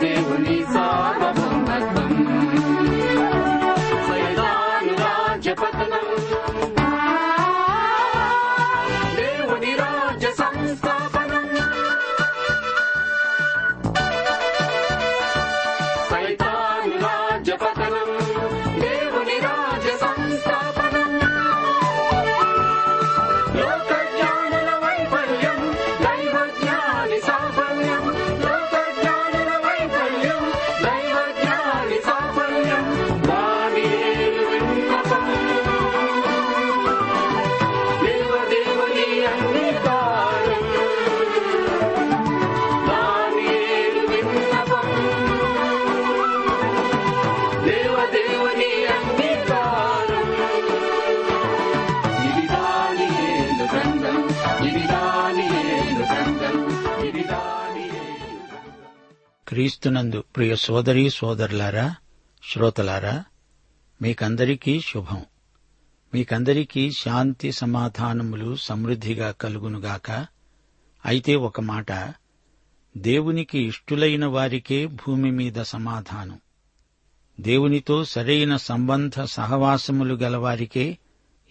దేవుని సార్వభౌమత్వం క్రీస్తునందు. ప్రియ సోదరీ సోదరులారా శ్రోతలారా మీకందరికీ శుభం. మీకందరికీ శాంతి సమాధానములు సమృద్ధిగా కలుగునుగాక. అయితే ఒక మాట దేవునికి ఇష్టులైన వారికే భూమి మీద సమాధానం. దేవునితో సరైన సంబంధ సహవాసములు గలవారికే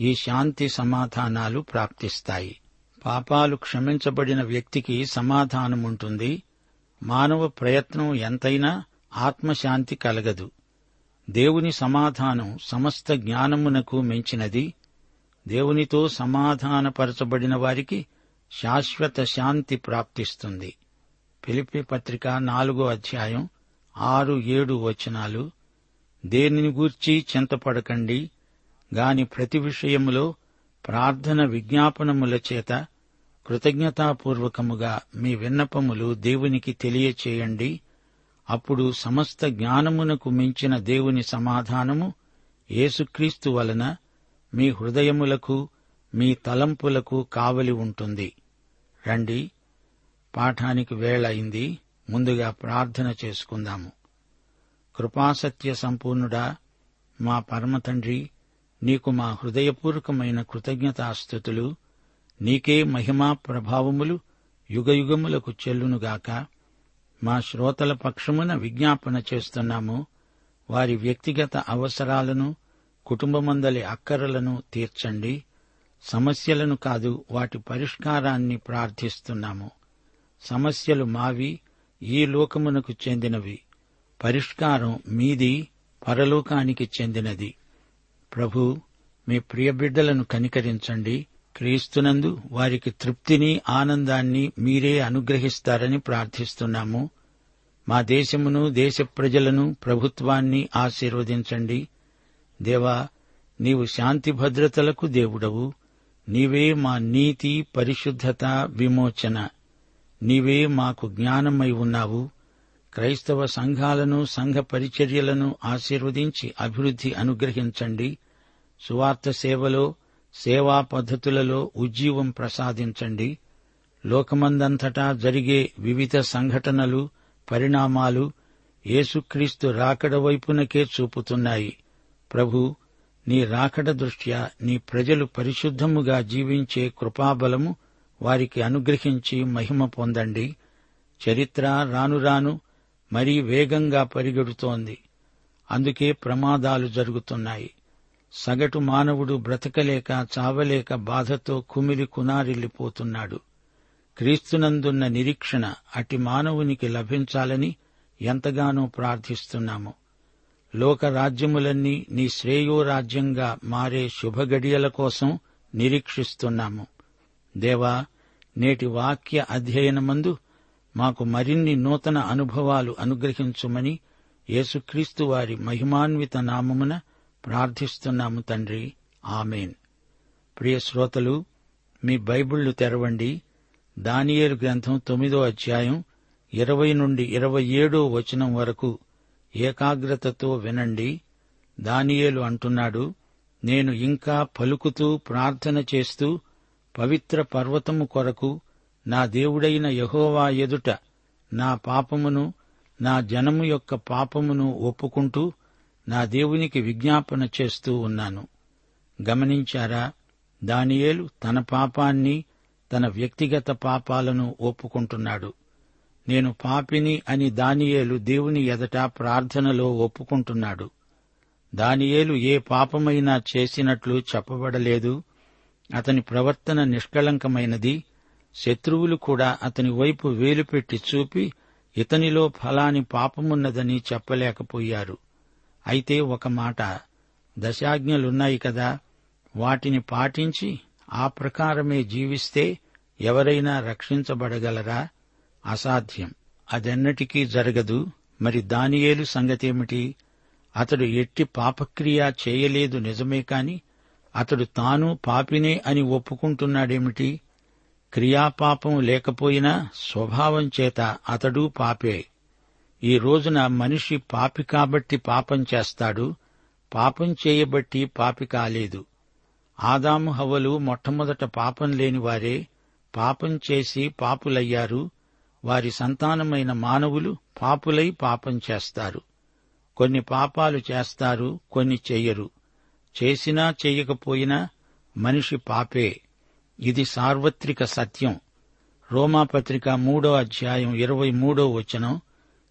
ఈ శాంతి సమాధానాలు ప్రాప్తిస్తాయి. పాపాలు క్షమించబడిన వ్యక్తికి సమాధానముంటుంది. మానవ ప్రయత్నం ఎంతైనా ఆత్మశాంతి కలగదు. దేవుని సమాధానం సమస్త జ్ఞానమునకు మించినది. దేవునితో సమాధానపరచబడిన వారికి శాశ్వత శాంతి ప్రాప్తిస్తుంది. పిలిపి పత్రిక నాలుగో అధ్యాయం ఆరు ఏడు వచనాలు. దేనిని గూర్చి చింతపడకండి. గాని ప్రతి విషయములో ప్రార్థన విజ్ఞాపనముల చేత కృతజ్ఞతాపూర్వకముగా మీ విన్నపములు దేవునికి తెలియచేయండి. అప్పుడు సమస్త జ్ఞానమునకు మించిన దేవుని సమాధానము యేసుక్రీస్తు వలన మీ హృదయములకు మీ తలంపులకు కావలి ఉంటుంది. రండి పాఠానికి వేళ అయింది. ముందుగా ప్రార్థన చేసుకుందాము. కృపాసత్య సంపూర్ణుడా మా పరమతండ్రి నీకు మా హృదయపూర్వకమైన కృతజ్ఞతాస్థుతులు. నీకే మహిమా ప్రభావములు యుగయుగములకు చెల్లునుగాక. మా శ్రోతల పక్షమున విజ్ఞాపన చేస్తున్నాము. వారి వ్యక్తిగత అవసరాలను కుటుంబమందలి అక్కరలను తీర్చండి. సమస్యలను కాదు వాటి పరిష్కారాన్ని ప్రార్థిస్తున్నాము. సమస్యలు మావి ఈ లోకమునకు చెందినవి. పరిష్కారం మీది పరలోకానికి చెందినది. ప్రభు మీ ప్రియబిడ్డలను కనికరించండి. క్రీస్తునందు వారికి తృప్తిని ఆనందాన్ని మీరే అనుగ్రహిస్తారని ప్రార్థిస్తున్నాము. మా దేశమును దేశ ప్రజలను ప్రభుత్వాన్ని ఆశీర్వదించండి. దేవా నీవు శాంతి భద్రతలకు దేవుడవు. నీవే మా నీతి పరిశుద్ధత విమోచన. నీవే మాకు జ్ఞానమై ఉన్నావు. క్రైస్తవ సంఘాలను సంఘ పరిచర్యలను ఆశీర్వదించి అభివృద్ధి అనుగ్రహించండి. సువార్త సేవలో సేవా పద్ధతులలో ఉజ్జీవం ప్రసాదించండి. లోకమందంతటా జరిగే వివిధ సంఘటనలు పరిణామాలు యేసుక్రీస్తు రాకడ వైపునకే చూపుతున్నాయి. ప్రభు నీ రాకడ దృష్ట్యా నీ ప్రజలు పరిశుద్ధముగా జీవించే కృపాబలము వారికి అనుగ్రహించి మహిమ పొందండి. చరిత్ర రానురాను మరీ వేగంగా పరిగెడుతోంది. అందుకే ప్రమాదాలు జరుగుతున్నాయి. సగటు మానవుడు బ్రతకలేక చావలేక బాధతో కుమిలి కునారిల్లిపోతున్నాడు. క్రీస్తునందున్న నిరీక్షణ అటి మానవునికి లభించాలని ఎంతగానో ప్రార్థిస్తున్నాము. లోక రాజ్యములన్నీ నీ శ్రేయో రాజ్యంగా మారే శుభగడియల కోసం నిరీక్షిస్తున్నాము. దేవా నేటి వాక్య అధ్యయనమందు మాకు మరిన్ని నూతన అనుభవాలు అనుగ్రహించుమని యేసుక్రీస్తు వారి మహిమాన్విత నామమున ప్రార్థిస్తున్నాము తండ్రి. ఆమెన్. ప్రియ శ్రోతలు మీ బైబిళ్ళు తెరవండి. దానియేలు గ్రంథం తొమ్మిదో అధ్యాయం ఇరవై నుండి ఇరవై ఏడో వచనం వరకు ఏకాగ్రతతో వినండి. దానియేలు అంటున్నాడు నేను ఇంకా పలుకుతూ ప్రార్థన చేస్తూ పవిత్ర పర్వతము కొరకు నా దేవుడైన యహోవా ఎదుట నా పాపమును నా జనము యొక్క పాపమును ఒప్పుకుంటూ నా దేవునికి విజ్ఞాపన చేస్తూ ఉన్నాను. గమనించారా? దానియేలు తన పాపాన్ని తన వ్యక్తిగత పాపాలను ఒప్పుకుంటున్నాడు. నేను పాపిని అని దానియేలు దేవుని ఎదట ప్రార్థనలో ఒప్పుకుంటున్నాడు. దానియేలు ఏ పాపమైనా చేసినట్లు చెప్పబడలేదు. అతని ప్రవర్తన నిష్కళంకమైనది. శత్రువులు కూడా అతని వైపు వేలుపెట్టి చూపి ఇతనిలో ఫలాని పాపమున్నదని చెప్పలేకపోయారు. అయితే ఒక మాట. దశాజ్ఞలున్నాయి కదా వాటిని పాటించి ఆ ప్రకారమే జీవిస్తే ఎవరైనా రక్షించబడగలరా? అసాధ్యం. అదెన్నటికీ జరగదు. మరి దానియేలు సంగతేమిటి? అతడు ఎట్టి పాపక్రియ చేయలేదు నిజమే కాని అతడు తాను పాపినే అని ఒప్పుకుంటున్నాడేమిటి? క్రియాపాపం లేకపోయినా స్వభావం చేత అతడు పాపే. ఈ రోజున మనిషి పాపి కాబట్టి పాపం చేస్తాడు పాపం చేయబట్టి పాపి కాలేదు. ఆదాము హవలు మొట్టమొదట పాపం లేని వారే పాపం చేసి పాపులయ్యారు. వారి సంతానమైన మానవులు పాపులై పాపం చేస్తారు. కొన్ని పాపాలు చేస్తారు కొన్ని చెయ్యరు. చేసినా చెయ్యకపోయినా మనిషి పాపే. ఇది సార్వత్రిక సత్యం. రోమాపత్రిక మూడో అధ్యాయం ఇరవై మూడో వచనం.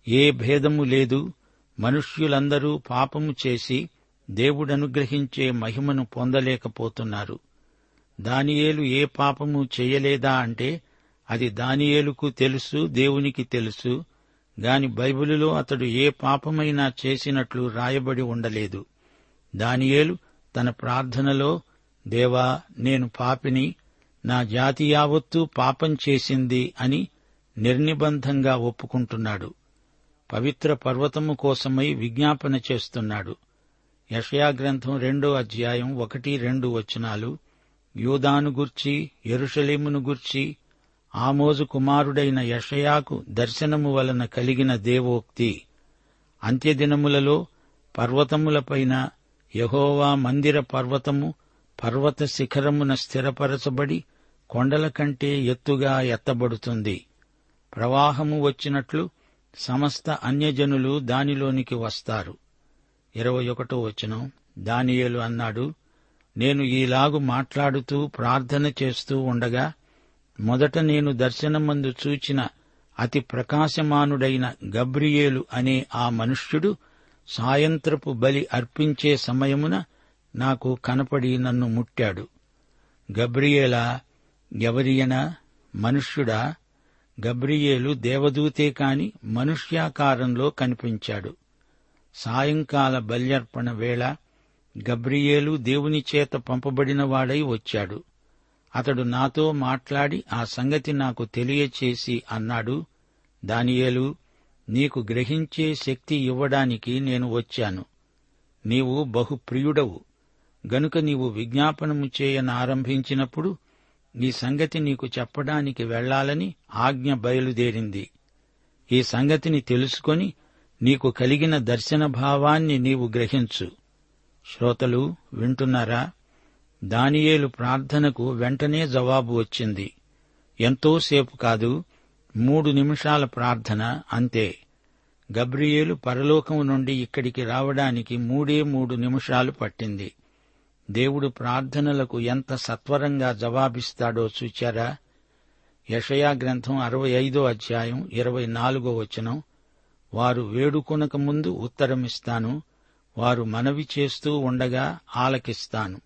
ఏ భేదము లేదు. మనుష్యులందరూ పాపము చేసి దేవుడనుగ్రహించే మహిమను పొందలేకపోతున్నారు. దానియేలు ఏ పాపము చేయలేదా అంటే అది దానియేలుకు తెలుసు దేవునికి తెలుసు గాని బైబిలులో అతడు ఏ పాపమైనా చేసినట్లు రాయబడి ఉండలేదు. దానియేలు తన ప్రార్థనలో దేవా నేను పాపిని నా జాతి యావత్తూ పాపం చేసింది అని నిర్నిబంధంగా ఒప్పుకుంటున్నాడు. పవిత్ర పర్వతము కోసమై విజ్ఞాపన చేస్తున్నాడు. యషయా గ్రంథం రెండో అధ్యాయం ఒకటి రెండు వచనాలు యూదాను గుర్చి ఎరుషలేమును గుర్చి ఆమోజు కుమారుడైన యషయాకు దర్శనము వలన కలిగిన దేవోక్తి. అంత్యదినములలో పర్వతములపైన యహోవా మందిర పర్వతము పర్వత శిఖరమున స్థిరపరచబడి కొండల కంటే ఎత్తుగా ఎత్తబడుతుంది. ప్రవాహము వచ్చినట్లు సమస్త అన్యజనులు దానిలోనికి వస్తారు. ఇరవై ఒకటో వచనం. దానియేలు అన్నాడు నేను ఈలాగు మాట్లాడుతూ ప్రార్థన చేస్తూ ఉండగా మొదట నేను దర్శనమందు చూచిన అతి ప్రకాశమానుడైన గబ్రియేలు అనే ఆ మనుష్యుడు సాయంత్రపు బలి అర్పించే సమయమున నాకు కనపడి నన్ను ముట్టాడు. గబ్రియేలా ఎవరియనా మనుష్యుడా గబ్రియేలు దేవదూతే కాని మనుష్యాకారంలో కనిపించాడు. సాయంకాల బల్యర్పణ వేళ గబ్రియేలు దేవుని చేత పంపబడినవాడై వచ్చాడు. అతడు నాతో మాట్లాడి ఆ సంగతి నాకు తెలియచేసి అన్నాడు దానియేలు నీకు గ్రహించే శక్తి ఇవ్వడానికి నేను వచ్చాను. నీవు బహుప్రియుడవు. గనుక నీవు విజ్ఞాపనము చేయనారంభించినప్పుడు నీ సంగతి నీకు చెప్పడానికి వెళ్ళాలని ఆజ్ఞ బయలుదేరింది. ఈ సంగతిని తెలుసుకొని నీకు కలిగిన దర్శన భావాన్ని నీవు గ్రహించు. శ్రోతలు వింటున్నారా? దానియేలు ప్రార్థనకు వెంటనే జవాబు వచ్చింది. ఎంతోసేపు కాదు మూడు నిమిషాల ప్రార్థన అంతే. గబ్రియేలు పరలోకం నుండి ఇక్కడికి రావడానికి మూడే మూడు నిమిషాలు పట్టింది. దేవుడు ప్రార్థనలకు ఎంత సత్వరంగా జవాబిస్తాడో చూచారా? యషయా గ్రంథం అరవై ఐదో అధ్యాయం ఇరవై నాలుగో వచనం. వారు వేడుకొనక ముందు ఉత్తరమిస్తాను వారు మనవి చేస్తూ ఉండగా ఆలకిస్తాను.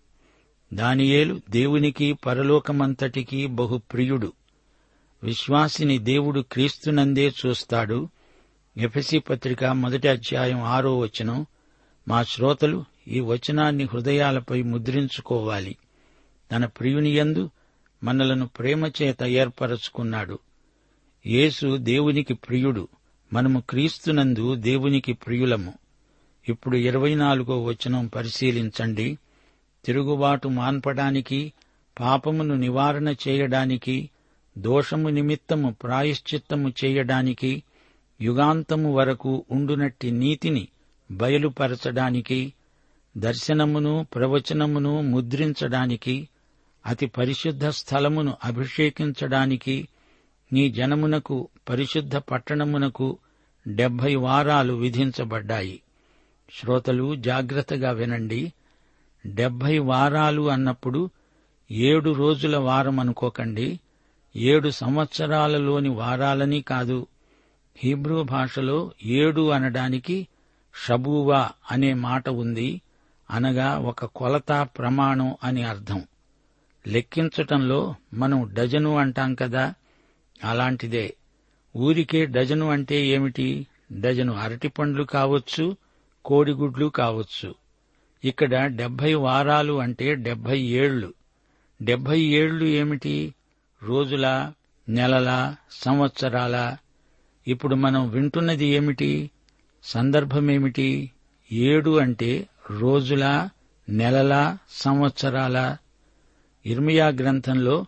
దానియేలు దేవునికి పరలోకమంతటికీ బహు ప్రియుడు విశ్వాసిని దేవుడు క్రీస్తునందే చూస్తాడు. ఎఫెసి పత్రిక మొదటి అధ్యాయం ఆరో వచనం. మా శ్రోతలు ఈ వచనాన్ని హృదయాలపై ముద్రించుకోవాలి. తన ప్రియునియందు మనలను ప్రేమచేత ఏర్పరచుకున్నాడు. యేసు దేవునికి ప్రియుడు మనము క్రీస్తునందు దేవునికి ప్రియులము. ఇప్పుడు ఇరవై నాలుగో వచనం పరిశీలించండి. తిరుగుబాటు మాన్పడానికి పాపమును నివారణ చేయడానికి దోషము నిమిత్తము ప్రాయశ్చిత్తము చేయడానికి యుగాంతము వరకు ఉండునట్టి నీతిని బయలుపరచడానికి దర్శనమును ప్రవచనమును ముద్రించడానికి అతి పరిశుద్ధ స్థలమును అభిషేకించడానికి నీ జనమునకు పరిశుద్ధ పట్టణమునకు డెబ్బై వారాలు విధించబడ్డాయి. శ్రోతలు జాగ్రత్తగా వినండి. డెబ్బై వారాలు అన్నప్పుడు ఏడు రోజుల వారం అనుకోకండి. ఏడు సంవత్సరాలలోని వారాలని కాదు. హీబ్రూ భాషలో ఏడు అనడానికి షబూవా అనే మాట ఉంది. అనగా ఒక కొలత ప్రమాణం అని అర్థం. లెక్కించటంలో మనం డజను అంటాం కదా? అలాంటిదే. ఊరికే డజను అంటే ఏమిటి? డజను అరటిపండ్లు కావచ్చు కోడిగుడ్లు కావచ్చు. ఇక్కడ డెబ్బై వారాలు అంటే డెబ్బై ఏళ్ళు డెబ్బై ఏళ్ళు ఏమిటి? రోజుల నెలల సంవత్సరాల. ఇప్పుడు మనం వింటున్నది ఏమిటి? సందర్భమేమిటి ఏడు అంటే రోజుల నెలల సంవత్సరాల. ఇర్మియా గ్రంథంలో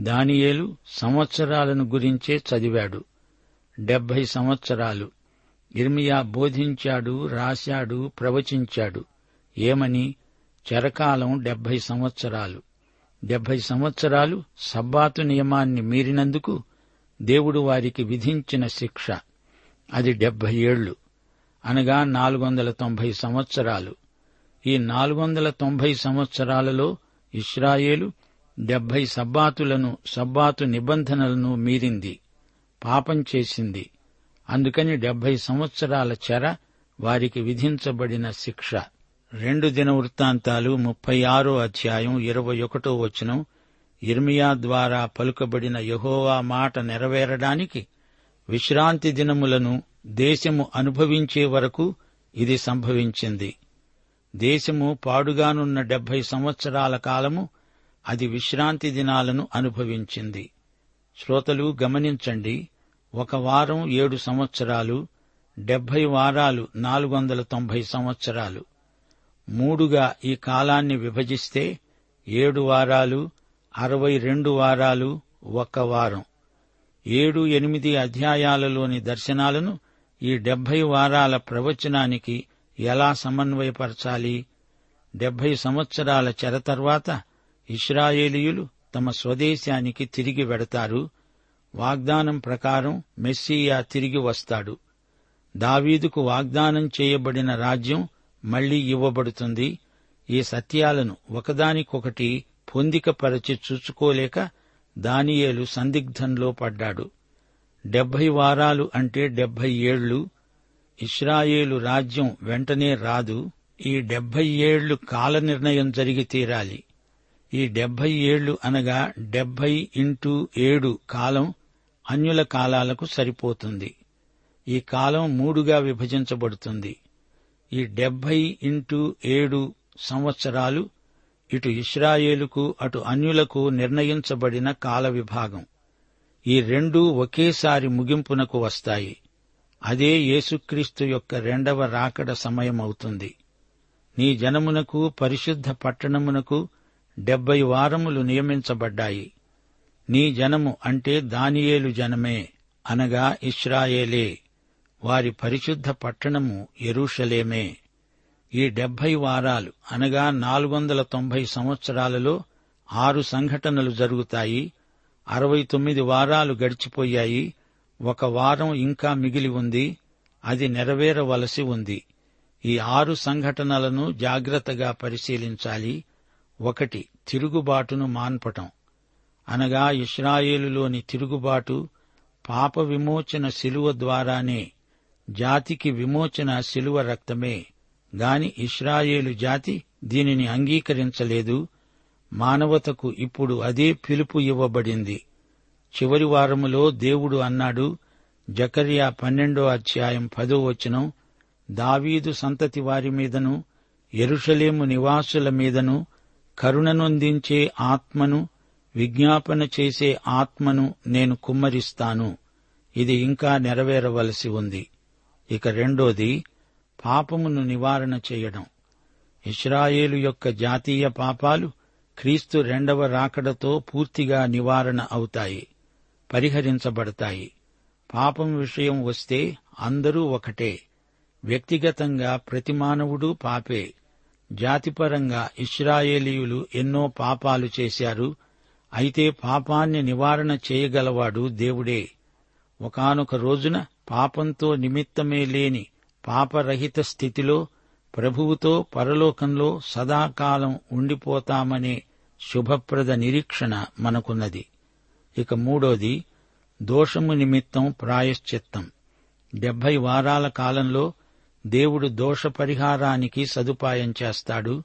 దానియేలు సంవత్సరాలను గురించే చదివాడు. డెబ్బై సంవత్సరాలు. ఇర్మియా బోధించాడు రాశాడు ప్రవచించాడు. ఏమని? చరకాలం డెబ్బై సంవత్సరాలు. డెబ్బై సంవత్సరాలు సబ్బాతు నియమాన్ని మీరినందుకు దేవుడు వారికి విధించిన శిక్ష. అది డెబ్బై ఏళ్ళు అనగా నాలుగు వందల తొంభై సంవత్సరాలు. ఈ నాలుగు వందల తొంభై సంవత్సరాలలో ఇస్రాయేలు డెబ్బై సబ్బాతులను సబ్బాతు నిబంధనలను మీరింది పాపం చేసింది. అందుకని డెబ్బై సంవత్సరాల చెర వారికి విధించబడిన శిక్ష. రెండు దిన వృత్తాంతాలు ముప్పై ఆరో అధ్యాయం ఇరవై ఒకటో వచనం ఇర్మియా ద్వారా పలుకబడిన యహోవా మాట నెరవేరడానికి విశ్రాంతి దినములను దేశము అనుభవించే వరకు ఇది సంభవించింది. దేశము పాడుగానున్న డెబ్బై సంవత్సరాల కాలము అది విశ్రాంతి దినాలను అనుభవించింది. శ్రోతలు గమనించండి ఒక వారం ఏడు సంవత్సరాలు డెబ్బై వారాలు నాలుగు వందల తొంభై సంవత్సరాలు. మూడుగా ఈ కాలాన్ని విభజిస్తే ఏడు వారాలు అరవై రెండు వారాలు ఒక్క వారం. ఏడు ఎనిమిది అధ్యాయాలలోని దర్శనాలను ఈ డెబ్బై వారాల ప్రవచనానికి ఎలా సమన్వయపరచాలి? డెబ్బై సంవత్సరాల చెర తర్వాత ఇస్రాయేలీయులు తమ స్వదేశానికి తిరిగి వెడతారు. వాగ్దానం ప్రకారం మెస్సియా తిరిగి వస్తాడు. దావీదుకు వాగ్దానం చేయబడిన రాజ్యం మళ్ళీ ఇవ్వబడుతుంది. ఈ సత్యాలను ఒకదానికొకటి పొందికపరచి చూచుకోలేక దానియేలు సందిగ్ధంలో పడ్డాడు. డెబ్బై వారాలు అంటే డెబ్బై ఏళ్ళు ఇస్రాయేలు రాజ్యం వెంటనే రాదు ఈ డెబ్బై ఏళ్ళు కాల నిర్ణయం జరిగి తీరాలి. ఈ డెబ్బై ఏళ్ళు అనగా డెబ్బై ఇంటూ ఏడు కాలం అన్యుల కాలాలకు సరిపోతుంది. ఈ కాలం మూడుగా విభజించబడుతుంది. ఈ డెబ్బై ఇంటూ ఏడు సంవత్సరాలు ఇటు ఇస్రాయేలుకు అటు అన్యులకు నిర్ణయించబడిన కాల విభాగం. ఈ రెండూ ఒకేసారి ముగింపునకు వస్తాయి. అదే యేసుక్రీస్తు యొక్క రెండవ రాకడ సమయమవుతుంది. నీ జనమునకు పరిశుద్ధ పట్టణమునకు డెబ్బై వారములు నియమించబడ్డాయి. నీ జనము అంటే దానియేలు జనమే అనగా ఇస్రాయేలే వారి పరిశుద్ధ పట్టణము ఎరుషలేమే ఈ డెబ్బై వారాలు అనగా నాలుగు వందల తొంభై సంవత్సరాలలో ఆరు సంఘటనలు జరుగుతాయి. అరవై తొమ్మిది వారాలు గడిచిపోయాయి. ఒక వారం ఇంకా మిగిలి ఉంది అది నెరవేరవలసి ఉంది. ఈ ఆరు సంఘటనలను జాగ్రత్తగా పరిశీలించాలి. ఒకటి తిరుగుబాటును మాన్పటం. అనగా ఇస్రాయేలులోని తిరుగుబాటు పాప విమోచన శిలువ ద్వారానే జాతికి విమోచన శిలువ రక్తమే. గాని ఇస్రాయేలు జాతి దీనిని అంగీకరించలేదు. మానవతకు ఇప్పుడు అదే పిలుపు ఇవ్వబడింది. చివరి వారములో దేవుడు అన్నాడు జకర్యా పన్నెండో అధ్యాయం పదో వచనం దావీదు సంతతి వారి మీదను ఎరుషలేము నివాసుల మీదను కరుణనొందించే ఆత్మను విజ్ఞాపన చేసే ఆత్మను నేను కుమ్మరిస్తాను. ఇది ఇంకా నెరవేరవలసి ఉంది. ఇక రెండోది పాపమును నివారణ చేయడం. ఇస్రాయేలు యొక్క జాతీయ పాపాలు క్రీస్తు రెండవ రాకడతో పూర్తిగా నివారణ అవుతాయి. పరిహరించబడతాయి. పాపం విషయం వస్తే అందరూ ఒకటే. వ్యక్తిగతంగా ప్రతి మానవుడు పాపే. జాతిపరంగా ఇస్రాయేలీయులు ఎన్నో పాపాలు చేశారు. అయితే పాపాన్ని నివారణ చేయగలవాడు దేవుడే. ఒకానొక రోజున పాపంతో నిమిత్తమే లేని పాపరహిత స్థితిలో ప్రభువుతో పరలోకంలో సదాకాలం ఉండిపోతామనే శుభప్రద నిరీక్షణ మనకున్నది. ఇక మూడోది దోషము నిమిత్తం ప్రాయశ్చిత్తం. డెబ్బై వారాల కాలంలో దేవుడు దోష పరిహారానికి సదుపాయం చేస్తాడు.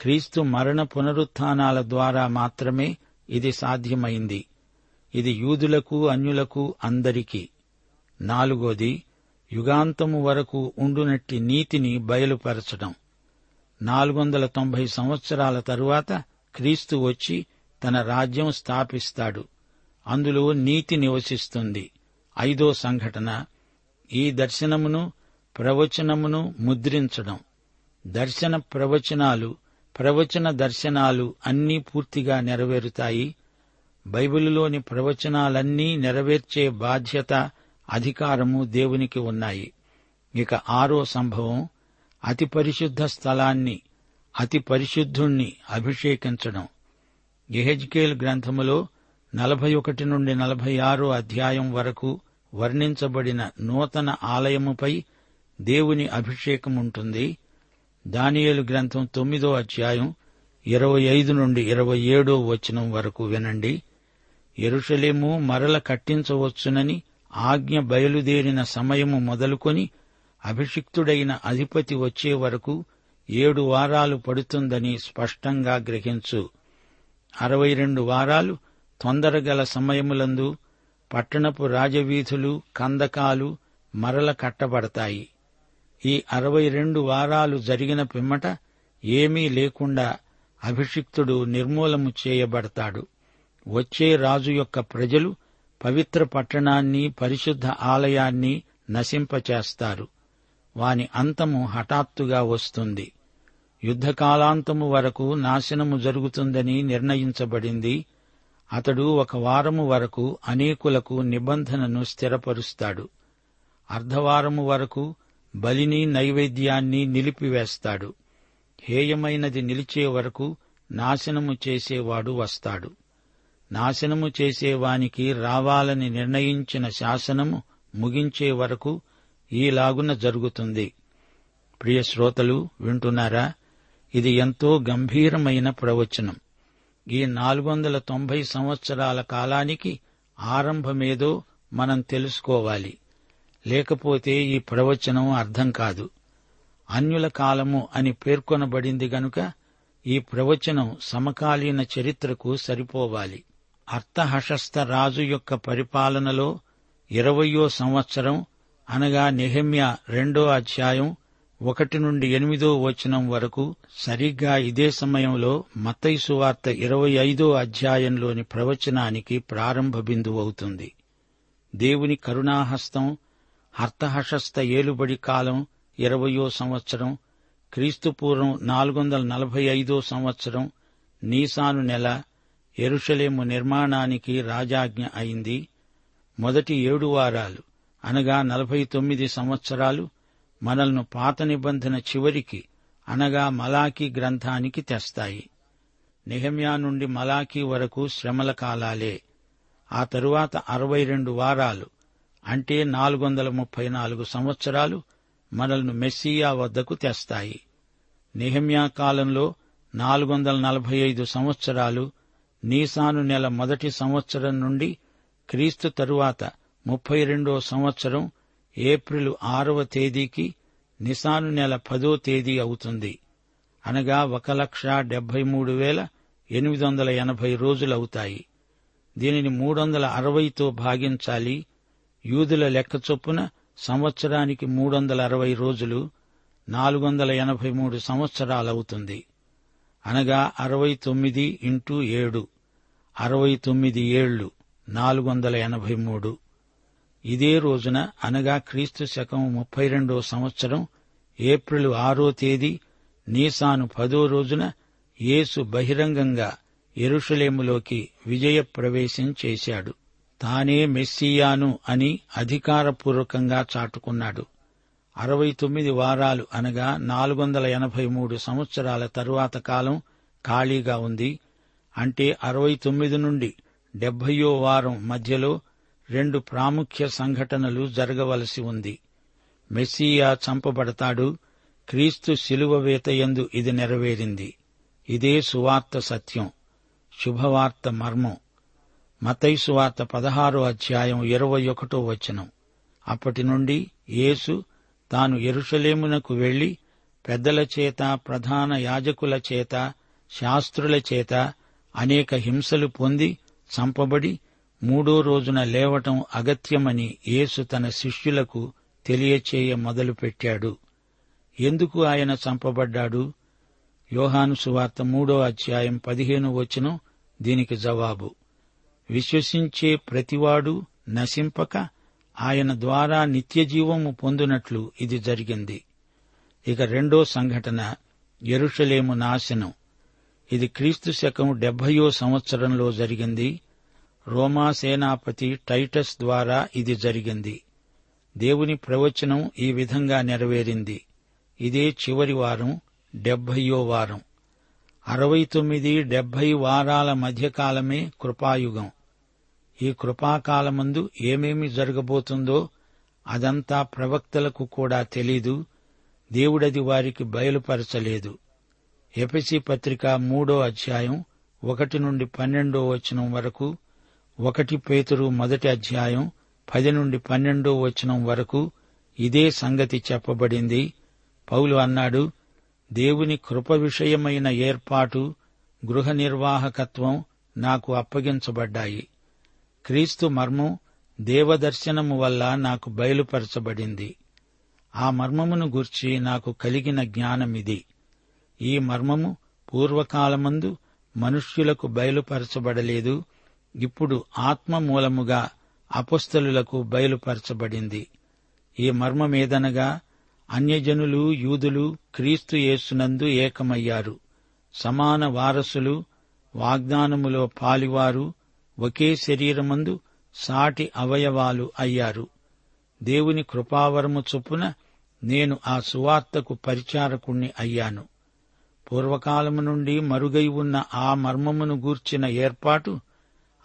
క్రీస్తు మరణ పునరుత్నాల ద్వారా మాత్రమే ఇది సాధ్యమైంది. ఇది యూదులకు అన్యులకు అందరికీ. నాలుగోది యుగాంతము వరకు ఉండునట్టి నీతిని బయలుపరచడం. నాలుగు వందల తొంభై సంవత్సరాల తరువాత క్రీస్తు వచ్చి తన రాజ్యం స్థాపిస్తాడు. అందులో నీతి నివసిస్తుంది. ఐదో సంఘటన ఈ దర్శనమును ప్రవచనమును ముద్రించడం. దర్శన ప్రవచనాలు ప్రవచన దర్శనాలు అన్నీ పూర్తిగా నెరవేరుతాయి. బైబిలులోని ప్రవచనాలన్నీ నెరవేర్చే బాధ్యత అధికారము దేవునికి ఉన్నాయి. ఇక ఆరో సంభవం అతి పరిశుద్ధ స్థలాన్ని అతి పరిశుద్ధుణ్ణి అభిషేకించడం. ఎహెజ్కేల్ గ్రంథములో నలభై ఒకటి నుండి నలభై ఆరో అధ్యాయం వరకు వర్ణించబడిన నూతన ఆలయముపై దేవుని అభిషేకం ఉంటుంది దానియేలు గ్రంథం తొమ్మిదో అధ్యాయం ఇరవై ఐదు నుండి ఇరవై ఏడో వచనం వరకు వినండి. ఎరుషలేము మరల కట్టించవచ్చునని ఆజ్ఞ బయలుదేరిన సమయము మొదలుకొని అభిషిక్తుడైన అధిపతి వచ్చే వరకు ఏడు వారాలు పడుతుందని స్పష్టంగా గ్రహించు. అరవై రెండు వారాలు తొందరగల సమయములందు పట్టణపు రాజవీధులు కందకాలు మరల కట్టబడతాయి. ఈ అరవై రెండు వారాలు జరిగిన పిమ్మట ఏమీ లేకుండా అభిషిక్తుడు నిర్మూలము చేయబడతాడు. వచ్చే రాజు యొక్క ప్రజలు పవిత్ర పట్టణాన్ని పరిశుద్ధ ఆలయాన్ని నశింపచేస్తారు. వాని అంతము హఠాత్తుగా వస్తుంది. యుద్ధకాలాంతము వరకు నాశనము జరుగుతుందని నిర్ణయించబడింది. అతడు ఒక వారము వరకు అనేకులకు నిబంధనను స్థిరపరుస్తాడు. అర్ధవారము వరకు బలిని నైవేద్యాన్ని నిలిపివేస్తాడు. హేయమైనది నిలిచే వరకు నాశనము చేసేవాడు వస్తాడు. నాశనము చేసేవానికి రావాలని నిర్ణయించిన శాసనము ముగించే వరకు ఈలాగున జరుగుతుంది. ప్రియ శ్రోతలు వింటున్నారా? ఇది ఎంతో గంభీరమైన ప్రవచనం. ఈ నాలుగు వందల తొంభై సంవత్సరాల కాలానికి ఆరంభమేదో మనం తెలుసుకోవాలి. లేకపోతే ఈ ప్రవచనం అర్థం కాదు. అన్యుల కాలము అని పేర్కొనబడింది గనుక ఈ ప్రవచనం సమకాలీన చరిత్రకు సరిపోవాలి. అర్థహశస్త రాజు యొక్క పరిపాలనలో ఇరవయో సంవత్సరం అనగా నెహమ్య రెండో అధ్యాయం ఒకటి నుండి ఎనిమిదో వచనం వరకు సరిగ్గా ఇదే సమయంలో మత్తయి వార్త ఇరవై ఐదో అధ్యాయంలోని ప్రవచనానికి ప్రారంభ బిందువు అవుతుంది. దేవుని కరుణాహస్తం హర్తహశస్త ఏలుబడి కాలం ఇరవయో సంవత్సరం క్రీస్తుపూర్వం నాలుగు వందల నలభై ఐదో సంవత్సరం నీసాను నెల ఎరుషలేము నిర్మాణానికి రాజాజ్ఞ అయింది. మొదటి ఏడు వారాలు అనగా నలభై తొమ్మిది సంవత్సరాలు మనల్ని పాత నిబంధన చివరికి అనగా మలాకీ గ్రంథానికి తెస్తాయి. నిహమ్యా నుండి మలాకీ వరకు శ్రమల కాలాలే. ఆ తరువాత అరవై రెండు వారాలు అంటే నాలుగు వందల ముప్పై నాలుగు సంవత్సరాలు మనల్ని మెస్సియా వద్దకు తెస్తాయి. నిహమ్యా కాలంలో నాలుగు వందల నలభై ఐదు సంవత్సరాలు నీసాను నెల మొదటి సంవత్సరం నుండి క్రీస్తు తరువాత ముప్పై రెండో సంవత్సరం ఏప్రిల్ ఆరవ తేదీకి నిసాను నెల పదో తేదీ అవుతుంది. అనగా ఒక లక్ష డెబ్బై మూడు వేల ఎనిమిది వందల ఎనభై రోజులవుతాయి దీనిని మూడు వందల అరవైతో భాగించాలి. యూదుల లెక్క చొప్పున సంవత్సరానికి మూడు వందల అరవై రోజులు నాలుగు వందల ఎనభై మూడు సంవత్సరాలవుతుంది అనగా అరవై తొమ్మిది ఇంటూ ఏడు అరవై తొమ్మిది ఏళ్ళు నాలుగు వందల ఎనభై మూడు. ఇదే రోజున అనగా క్రీస్తు శకం ముప్పై రెండో సంవత్సరం ఏప్రిల్ ఆరో తేదీ నీసాను పదో రోజున యేసు బహిరంగంగా ఎరుషలేములోకి విజయ ప్రవేశం చేశాడు. తానే మెస్సియాను అని అధికారపూర్వకంగా చాటుకున్నాడు. అరవై తొమ్మిది వారాలు అనగా నాలుగు వందల ఎనభై మూడు సంవత్సరాల తరువాత కాలం ఖాళీగా ఉంది. అంటే అరవై తొమ్మిది నుండి డెబ్బయో వారం మధ్యలో రెండు ప్రాముఖ్య సంఘటనలు జరగవలసి ఉంది. మెస్సియా చంపబడతాడు. క్రీస్తు శిలువ వేతయందు ఇది నెరవేరింది. ఇదే సువార్త సత్యం. శుభవార్త మర్మం. మతైసువార్త పదహారో అధ్యాయం ఇరవై ఒకటో వచనం. అప్పటి నుండి యేసు తాను ఎరుషలేమునకు వెళ్ళి పెద్దల చేత ప్రధాన యాజకుల చేత శాస్త్రుల చేత అనేక హింసలు పొంది చంపబడి మూడో రోజున లేవటం అగత్యమని యేసు తన శిష్యులకు తెలియచేయ మొదలుపెట్టాడు. ఎందుకు ఆయన చంపబడ్డాడు? యోహాను సువార్త మూడో అధ్యాయం పదిహేను వచనం దీనికి జవాబు. విశ్వసించే ప్రతివాడు నశింపక ఆయన ద్వారా నిత్యజీవము పొందినట్లు ఇది జరిగింది. ఇక రెండో సంఘటన ఎరుషలేము నాశనం. ఇది క్రీస్తు శకం డెబ్బయో సంవత్సరంలో జరిగింది. రోమా సేనాపతి టైటస్ ద్వారా ఇది జరిగింది. దేవుని ప్రవచనం ఈ విధంగా నెరవేరింది. ఇదే చివరి వారం డెబ్బయో వారం. అరవై తొమ్మిది డెబ్బై వారాల మధ్యకాలమే కృపాయుగం. ఈ కృపాకాలమందు ఏమేమి జరగబోతుందో అదంతా ప్రవక్తలకు కూడా తెలీదు. దేవుడది వారికి బయలుపరచలేదు. ఎపిసి పత్రిక మూడో అధ్యాయం ఒకటి నుండి పన్నెండో వచనం వరకు ఒకటి పేతురు మొదటి అధ్యాయం పది నుండి పన్నెండో వచనం వరకు ఇదే సంగతి చెప్పబడింది. పౌలు అన్నాడు దేవుని కృప విషయమైన ఏర్పాటు గృహ నిర్వాహకత్వం నాకు అప్పగించబడ్డాయి. క్రీస్తు మర్మం దేవదర్శనము వల్ల నాకు బయలుపరచబడింది. ఆ మర్మమును గూర్చి నాకు కలిగిన జ్ఞానమిది ఈ మర్మము పూర్వకాలమందు మనుష్యులకు బయలుపరచబడలేదు. ఇప్పుడు ఆత్మ మూలముగా అపుస్తలులకు బయలుపరచబడింది. ఈ మర్మమేదనగా అన్యజనులు యూదులు క్రీస్తు యేసునందు ఏకమయ్యారు. సమాన వారసులు వాగ్దానములో పాలివారు ఒకే శరీరమందు సాటి అవయవాలు అయ్యారు. దేవుని కృపావరము చొప్పున నేను ఆ సువార్తకు పరిచారకుణ్ణి అయ్యాను. పూర్వకాలము నుండి మరుగై ఉన్న ఆ మర్మమును గూర్చిన ఏర్పాటు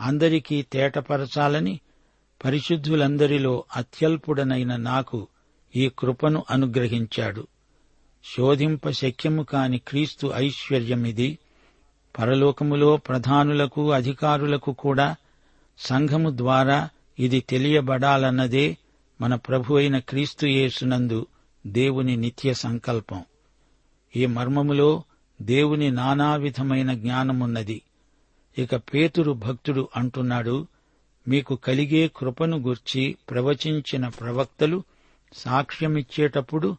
అందరికీ తేటపరచాలని పరిశుద్ధులందరిలో అత్యల్పుడనైన నాకు ఈ కృపను అనుగ్రహించాడు. శోధింప శక్యము కాని క్రీస్తు ఐశ్వర్యమిది. పరలోకములో ప్రధానులకు అధికారులకు కూడా సంఘము ద్వారా ఇది తెలియబడాలన్నదే మన ప్రభు అయిన క్రీస్తు యేసునందు దేవుని నిత్య సంకల్పం. ఈ మర్మములో దేవుని నానావిధమైన జ్ఞానమున్నది. ఇక పేతురు భక్తుడు అంటున్నాడు మీకు కలిగే కృపను గుర్చి ప్రవచించిన ప్రవక్తలు సాక్ష్యమిచ్చేటప్పుడు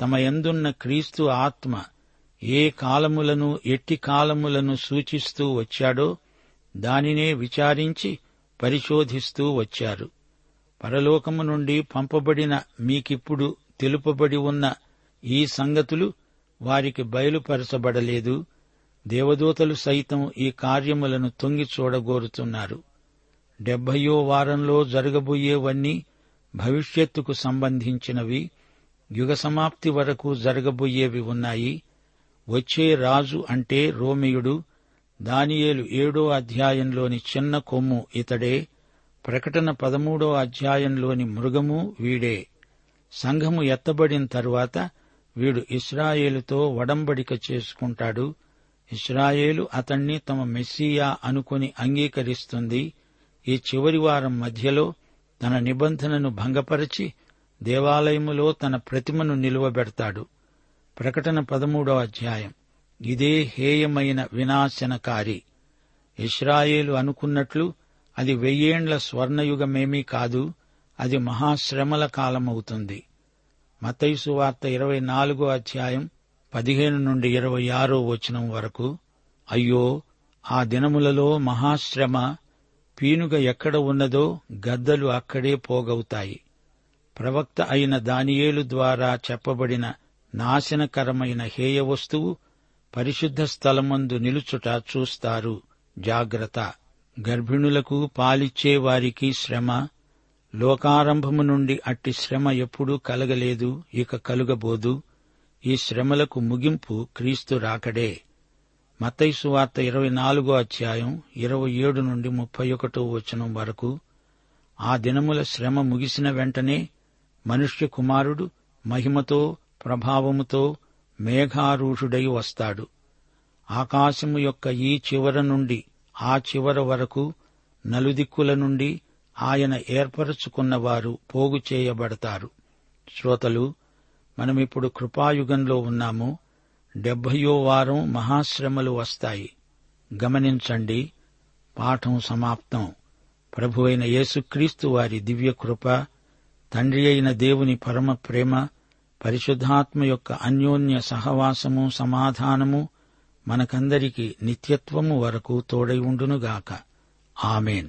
తమ ఎందున్న క్రీస్తు ఆత్మ ఏ కాలములను ఎట్టి కాలములను సూచిస్తూ వచ్చాడో దానినే విచారించి పరిశోధిస్తూ వచ్చారు. పరలోకము నుండి పంపబడిన మీకిప్పుడు తెలుపబడి ఉన్న ఈ సంగతులు వారికి బయలుపరచబడలేదు. దేవదూతలు సైతం ఈ కార్యములను తొంగి చూడగోరుతున్నారు. డెబ్బయో వారంలో జరగబోయేవన్నీ భవిష్యత్తుకు సంబంధించినవి. యుగ సమాప్తి వరకు జరగబోయేవి ఉన్నాయి. వచ్చే రాజు అంటే రోమియుడు. దానియేలు ఏడో అధ్యాయంలోని చిన్న కొమ్ము ఇతడే. ప్రకటన పదమూడో అధ్యాయంలోని మృగము వీడే. సంఘము ఎత్తబడిన తరువాత వీడు ఇస్రాయేలుతో వడంబడిక చేసుకుంటాడు. ఇస్రాయేలు అతణ్ణి తమ మెస్సియా అనుకుని అంగీకరిస్తుంది. ఈ చివరి వారం మధ్యలో తన నిబంధనను భంగపరచి దేవాలయములో తన ప్రతిమను నిలువబెడతాడు. ప్రకటన పదమూడవ అధ్యాయం. ఇదే హేయమైన వినాశనకారి. ఇస్రాయేలు అనుకున్నట్లు అది వెయ్యేండ్ల స్వర్ణయుగమేమీ కాదు అది మహాశ్రమల కాలమవుతుంది. మతైసు వార్త ఇరవై నాలుగో అధ్యాయం పదిహేను నుండి ఇరవై ఆరో వచనం వరకు అయ్యో ఆ దినములలో మహాశ్రమ పీనుగ ఎక్కడ ఉన్నదో గద్దలు అక్కడే పోగవుతాయి. ప్రవక్త అయిన దానియేలు ద్వారా చెప్పబడిన నాశనకరమైన హేయ వస్తువు పరిశుద్ధ స్థలమందు నిలుచుట చూస్తారు. జాగ్రత్త. గర్భిణులకు పాలిచ్చే వారికి శ్రమ లోకారంభము నుండి అట్టి శ్రమ ఎప్పుడూ కలగలేదు ఇక కలుగబోదు. ఈ శ్రమలకు ముగింపు క్రీస్తు రాకడే. మత్తైసు వార్త ఇరవై నాలుగో అధ్యాయం ఇరవై ఏడు నుండి ముప్పై ఒకటో వచనం వరకు. ఆ దినముల శ్రమ ముగిసిన వెంటనే మనుష్య కుమారుడు మహిమతో ప్రభావముతో మేఘారూఢుడై వస్తాడు. ఆకాశము యొక్క ఈ చివర నుండి ఆ చివర వరకు నలుదిక్కుల నుండి ఆయన ఏర్పరచుకున్నవారు పోగు చేయబడతారు. శ్రోతలు మనమిప్పుడు కృపాయుగంలో ఉన్నాము. డెబ్బయో వారం మహాశ్రమలు వస్తాయి. గమనించండి పాఠం సమాప్తం. ప్రభు అయిన యేసుక్రీస్తు వారి దివ్య కృప తండ్రి అయిన దేవుని పరమ ప్రేమ పరిశుద్ధాత్మ యొక్క అన్యోన్య సహవాసము సమాధానము మనకందరికీ నిత్యత్వము వరకు తోడై ఉండునుగాక. ఆమెన్.